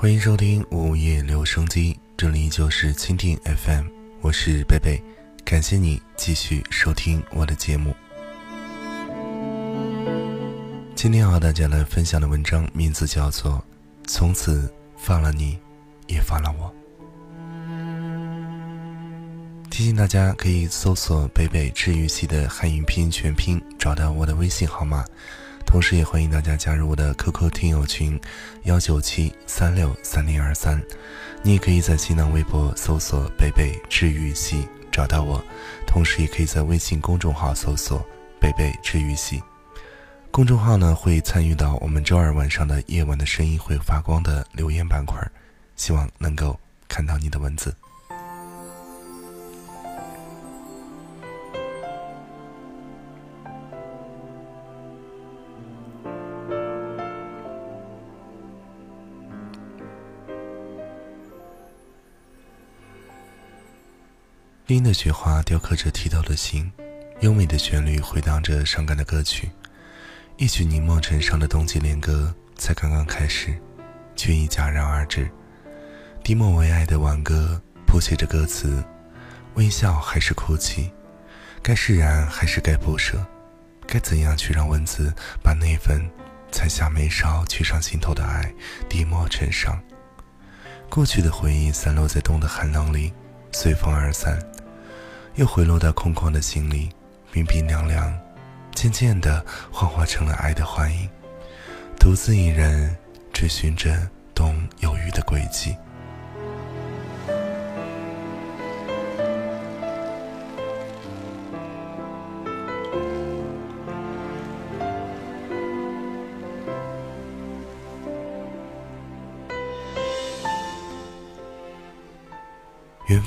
欢迎收听午夜留声机，这里就是蜻蜓 FM，我是贝贝，感谢你继续收听我的节目。今天和大家来分享的文章名字叫做《从此放了你，也放了我》。提醒大家可以搜索“北北治愈系”的汉语拼音全拼，找到我的微信号码。同时，也欢迎大家加入我的 QQ 听友群，幺九七三六三零二三。你也可以在新浪微博搜索“贝贝治愈系”找到我，同时也可以在微信公众号搜索“贝贝治愈系”。公众号呢会参与到我们周二晚上的夜晚的声音会发光的留言板块，希望能够看到你的文字。冰的雪花雕刻着剔透的心，优美的旋律回荡着伤感的歌曲。一曲凝望尘上的冬季恋歌才刚刚开始，却已戛然而止。低墨为爱的挽歌谱写着歌词，微笑还是哭泣？该释然还是该不舍？该怎样去让文字把那份才下眉梢去上心头的爱低墨尘上？过去的回忆散落在冬的寒冷里，随风而散。又回落到空旷的心里，冰冰凉凉，渐渐的幻化成了爱的幻影，独自一人追寻着冬忧郁的轨迹。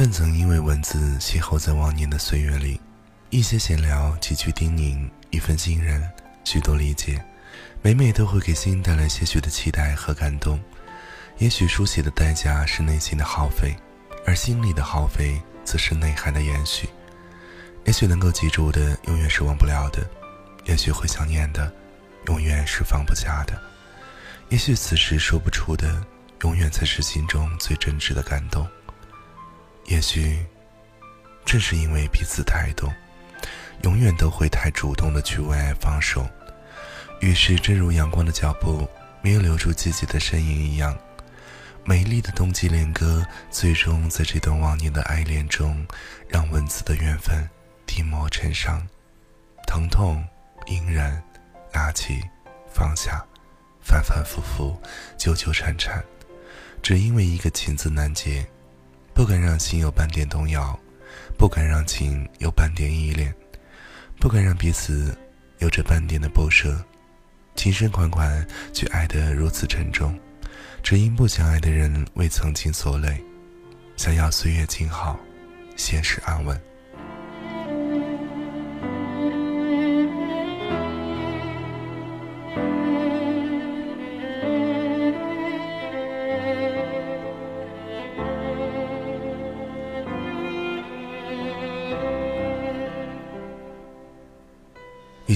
缘分曾因为文字邂逅在往年的岁月里，一些闲聊，几句叮咛，一份信任，许多理解，每每都会给心带来些许的期待和感动。也许书写的代价是内心的耗费，而心里的耗费则是内涵的延续。也许能够记住的，永远是忘不了的；也许会想念的，永远是放不下的；也许此时说不出的，永远才是心中最真挚的感动。也许，正是因为彼此太懂，永远都会太主动的去为爱放手。于是，正如阳光的脚步没有留住自己的身影一样，美丽的冬季恋歌，最终在这段忘年的爱恋中，让文字的缘分低磨成伤，疼痛隐忍，拿起，放下，反反复复，纠纠缠缠，只因为一个情字难解。不敢让心有半点动摇，不敢让情有半点依恋，不敢让彼此有着半点的不舍，情深款款却爱得如此沉重，只因不想爱的人为曾经所累，想要岁月静好，现实安稳。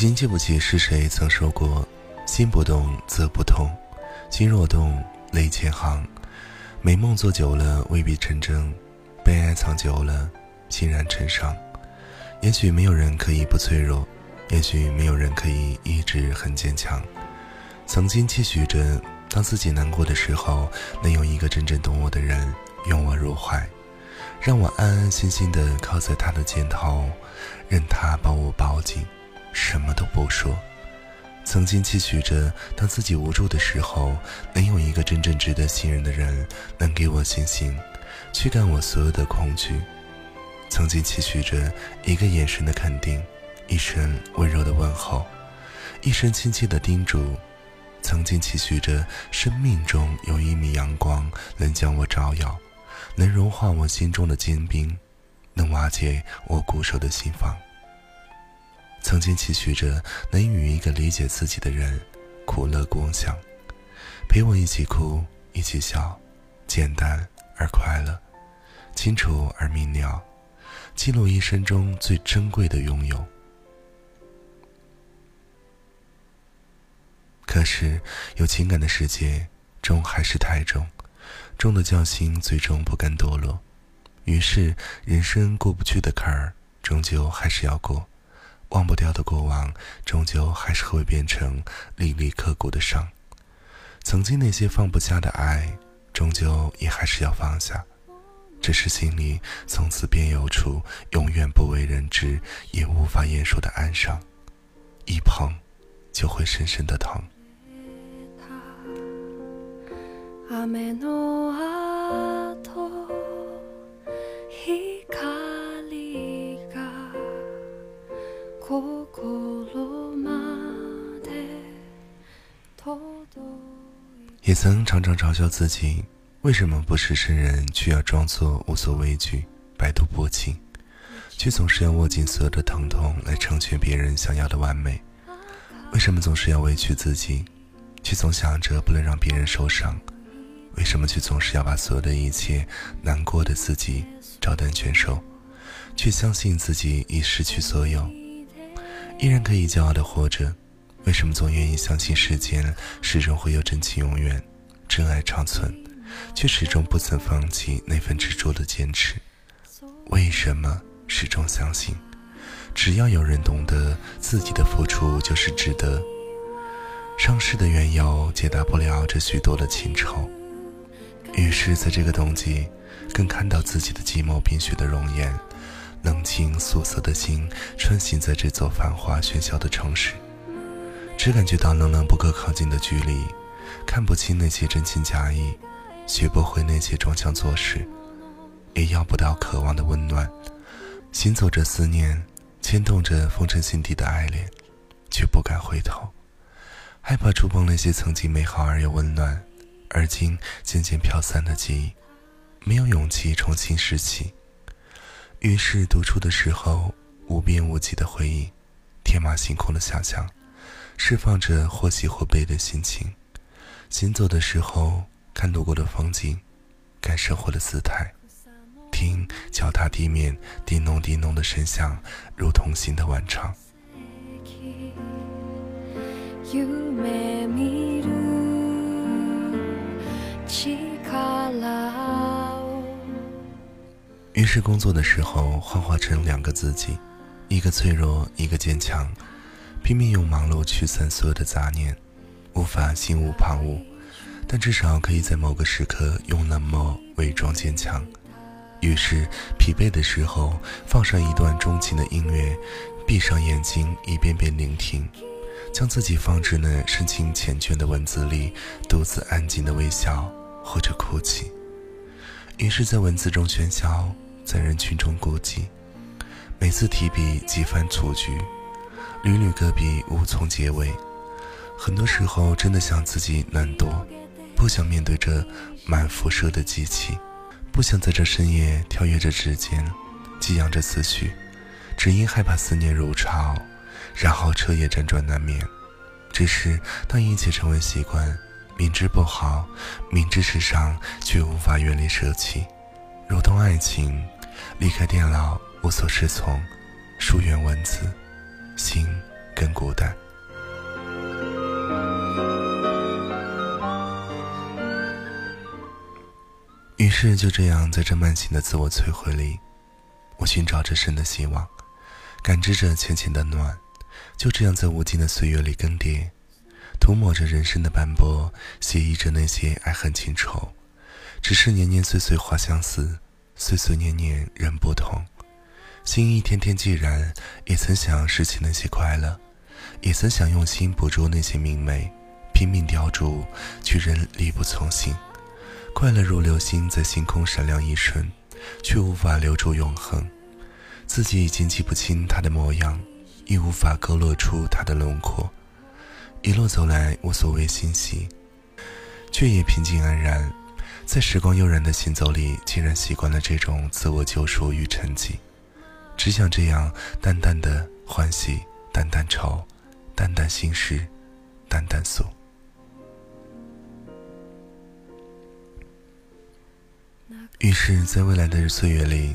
已经记不起是谁曾说过：“心不动则不痛，心若动泪千行。”美梦做久了未必成真，被爱藏久了欣然成伤。也许没有人可以不脆弱，也许没有人可以一直很坚强。曾经期许着，当自己难过的时候，能有一个真正懂我的人拥我入怀，让我安安心心的靠在他的肩头，任他把我抱紧。什么都不说，曾经期许着，当自己无助的时候，能有一个真正值得信任的人，能给我信心，驱赶我所有的恐惧。曾经期许着一个眼神的肯定，一声温柔的问候，一声亲切的叮嘱。曾经期许着生命中有一米阳光，能将我照耀，能融化我心中的坚冰，能瓦解我固守的心房。曾经期许着能与一个理解自己的人苦乐共享，陪我一起哭，一起笑，简单而快乐，清楚而明了，记录一生中最珍贵的拥有。可是，有情感的世界终还是太重，重的教心最终不甘堕落。于是，人生过不去的坎儿，终究还是要过；忘不掉的过往，终究还是会变成历历刻骨的伤。曾经那些放不下的爱，终究也还是要放下。只是心里从此便有处永远不为人知也无法言说的哀伤，一碰就会深深的疼。也曾常常嘲笑自己。为什么不是圣人，却要装作无所畏惧、百毒不侵，却总是要握紧所有的疼痛来成全别人想要的完美？为什么总是要委屈自己，却总想着不能让别人受伤？为什么却总是要把所有的一切难过的自己照单全收，却相信自己已失去所有，依然可以骄傲的活着？为什么总愿意相信世间始终会有真情永远，真爱长存？却始终不曾放弃那份执着的坚持。为什么始终相信，只要有人懂得自己的付出就是值得？上世的缘由解答不了这许多的情愁。于是，在这个冬季，更看到自己的寂寞冰雪的容颜，冷清素色的心穿行在这座繁华喧嚣的城市，只感觉到冷冷不可靠近的距离，看不清那些真情假意。学不会那些装腔作势，也要不到渴望的温暖。行走着思念，牵动着封尘心底的爱恋，却不敢回头，害怕触碰那些曾经美好而又温暖，而今渐渐飘散的记忆，没有勇气重新拾起。于是独处的时候，无边无际的回忆，天马行空的想象，释放着或喜或悲的心情。行走的时候。看路过的风景，看生活的姿态，听脚踏地面叮咚叮咚的声响，如同心的晚唱。于是工作的时候，幻化成两个自己，一个脆弱，一个坚强，拼命用忙碌驱散所有的杂念，无法心无旁骛。但至少可以在某个时刻用冷漠伪装坚强。于是疲惫的时候，放上一段钟情的音乐，闭上眼睛一遍遍聆听，将自己放置那深情缱绻的文字里，独自安静的微笑或者哭泣。于是，在文字中喧嚣，在人群中孤寂。每次提笔几番雏菊，屡屡搁笔无从结尾。很多时候，真的想自己难躲。不想面对这满辐射的机器，不想在这深夜跳跃着指尖，激扬着思绪，只因害怕思念如潮，然后彻夜辗转难眠。只是当一切成为习惯，明知不好，明知世上却无法远离舍弃，如同爱情，离开电脑无所适从，疏远文字，心更孤单。于是就这样，在这慢行的自我摧毁里，我寻找着生的希望，感知着浅浅的暖。就这样，在无尽的岁月里更迭，涂抹着人生的斑驳，写意着那些爱恨情仇。只是年年岁岁花相似，岁岁年年人不同。心一天天寂然，也曾想拾起那些快乐，也曾想用心捕捉那些明媚，拼命雕琢，却仍力不从心。快乐如流星，在星空闪亮一瞬，却无法留住永恒。自己已经记不清它的模样，亦无法勾勒出它的轮廓。一路走来，无所谓欣喜，却也平静安然。在时光悠然的行走里，竟然习惯了这种自我救赎与沉寂。只想这样淡淡的欢喜，淡淡愁，淡淡心事，淡淡诉。于是，在未来的岁月里，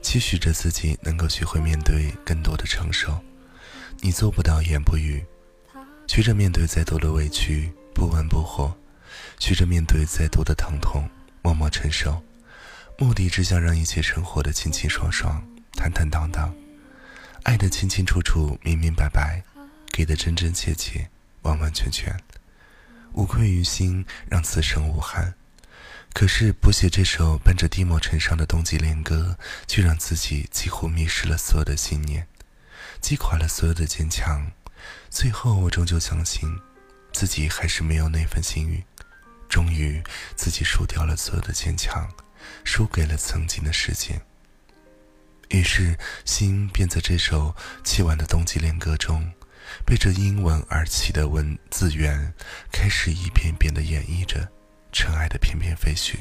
期许着自己能够学会面对更多的承受。你做不到言不语，学着面对再多的委屈，不温不火；学着面对再多的疼痛，默默承受，目的只想让一切生活的清清爽爽、坦坦荡荡，爱的清清楚楚、明明白白，给的真真切切、完完全全，无愧于心，让此生无憾。可是不写这首伴着低墨尘上的冬季恋歌，却让自己几乎迷失了所有的信念，击垮了所有的坚强。最后，我终究相信，自己还是没有那份幸运。终于，自己输掉了所有的坚强，输给了曾经的时间。于是，心便在这首凄婉的冬季恋歌中，被这英文而起的文字源开始一遍遍的演绎着尘埃的翩翩飞絮。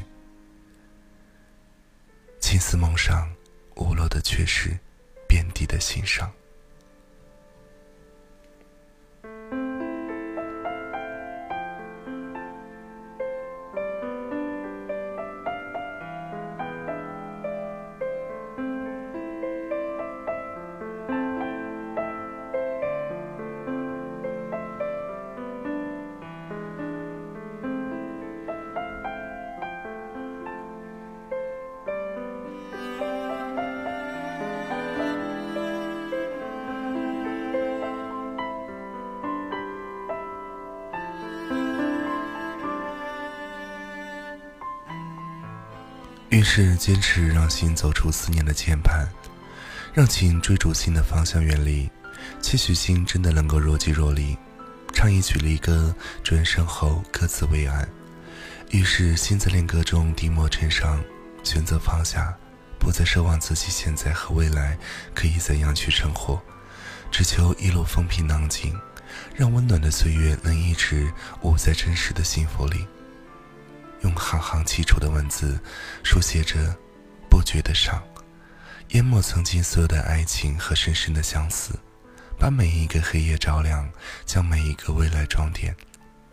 青丝梦上，无落的却是遍地的心伤。于是坚持让心走出思念的牵绊，让情追逐心的方向远离，期许心真的能够若即若离，唱一曲离歌，转身后各自为安。于是心在恋歌中低墨尘上，选择放下，不再奢望自己现在和未来可以怎样去生活，只求一路风平浪静，让温暖的岁月能一直捂在真实的幸福里。用行行凄楚的文字，书写着不觉的伤，淹没曾经所有的爱情和深深的相思，把每一个黑夜照亮，将每一个未来装点，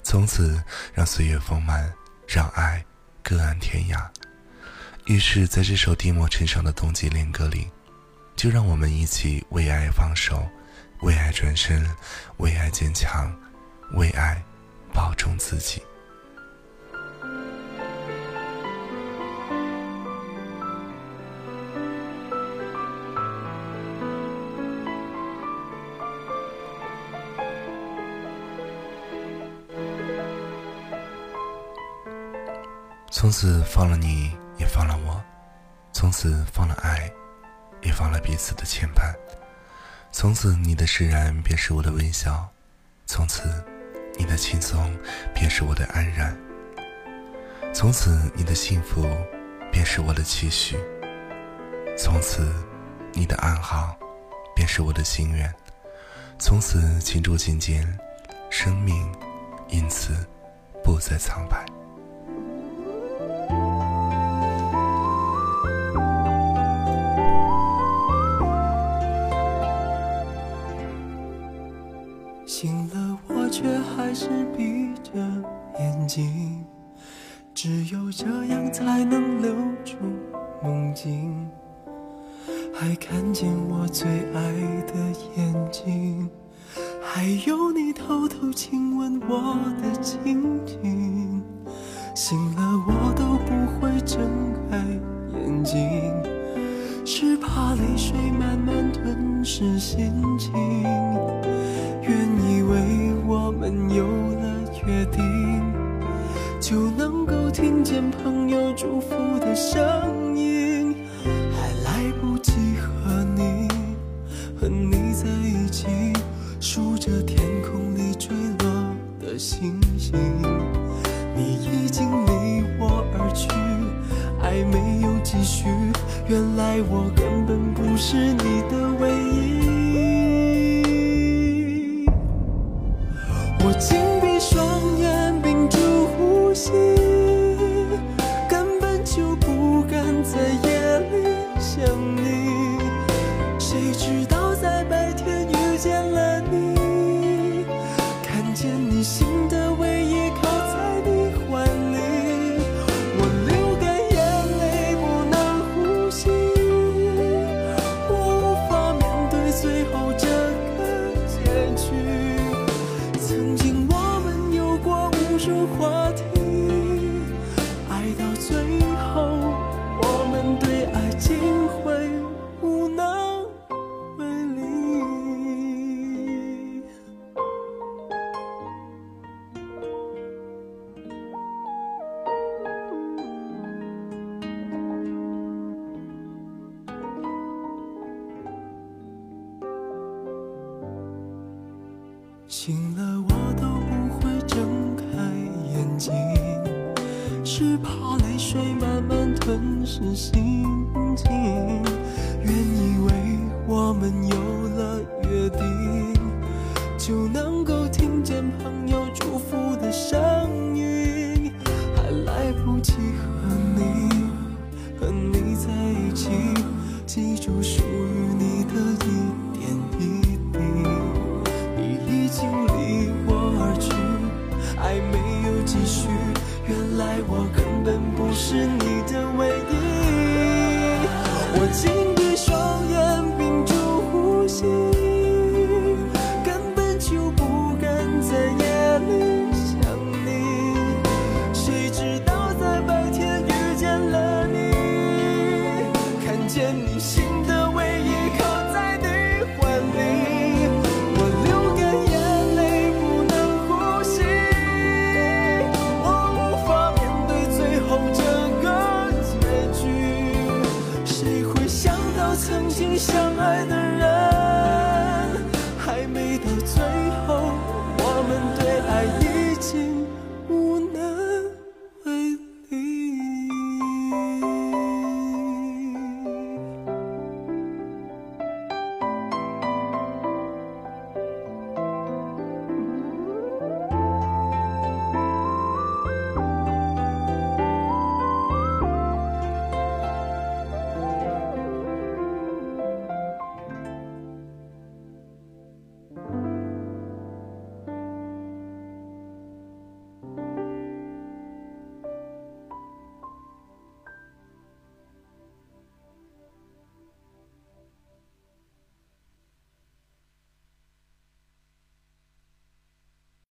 从此让岁月丰满，让爱各安天涯。于是，在这首低墨尘上的冬季恋歌里，就让我们一起为爱放手，为爱转身，为爱坚强，为爱保重自己。从此放了你，也放了我；从此放了爱，也放了彼此的牵绊；从此你的释然便是我的微笑；从此你的轻松便是我的安然；从此你的幸福便是我的期许；从此你的暗号便是我的心愿；从此情住心间，生命因此不再苍白。只有这样才能留住梦境，还看见我最爱的眼睛，还有你偷偷亲吻我的情景。醒了，我都不会睁开眼睛，是怕泪水慢慢吞噬心情。原以为我们有了约定，见朋友祝福的声音，还来不及和你和你在一起，数着天空里坠落的星星。你已经离我而去，爱没有继续。原来我根本不是你的醒了我都不会睁开眼睛，是怕泪水慢慢吞噬心情。原以为我们有了约定，就能够听见朋友祝福的声音，还来不及和你和你在一起，记住属于你的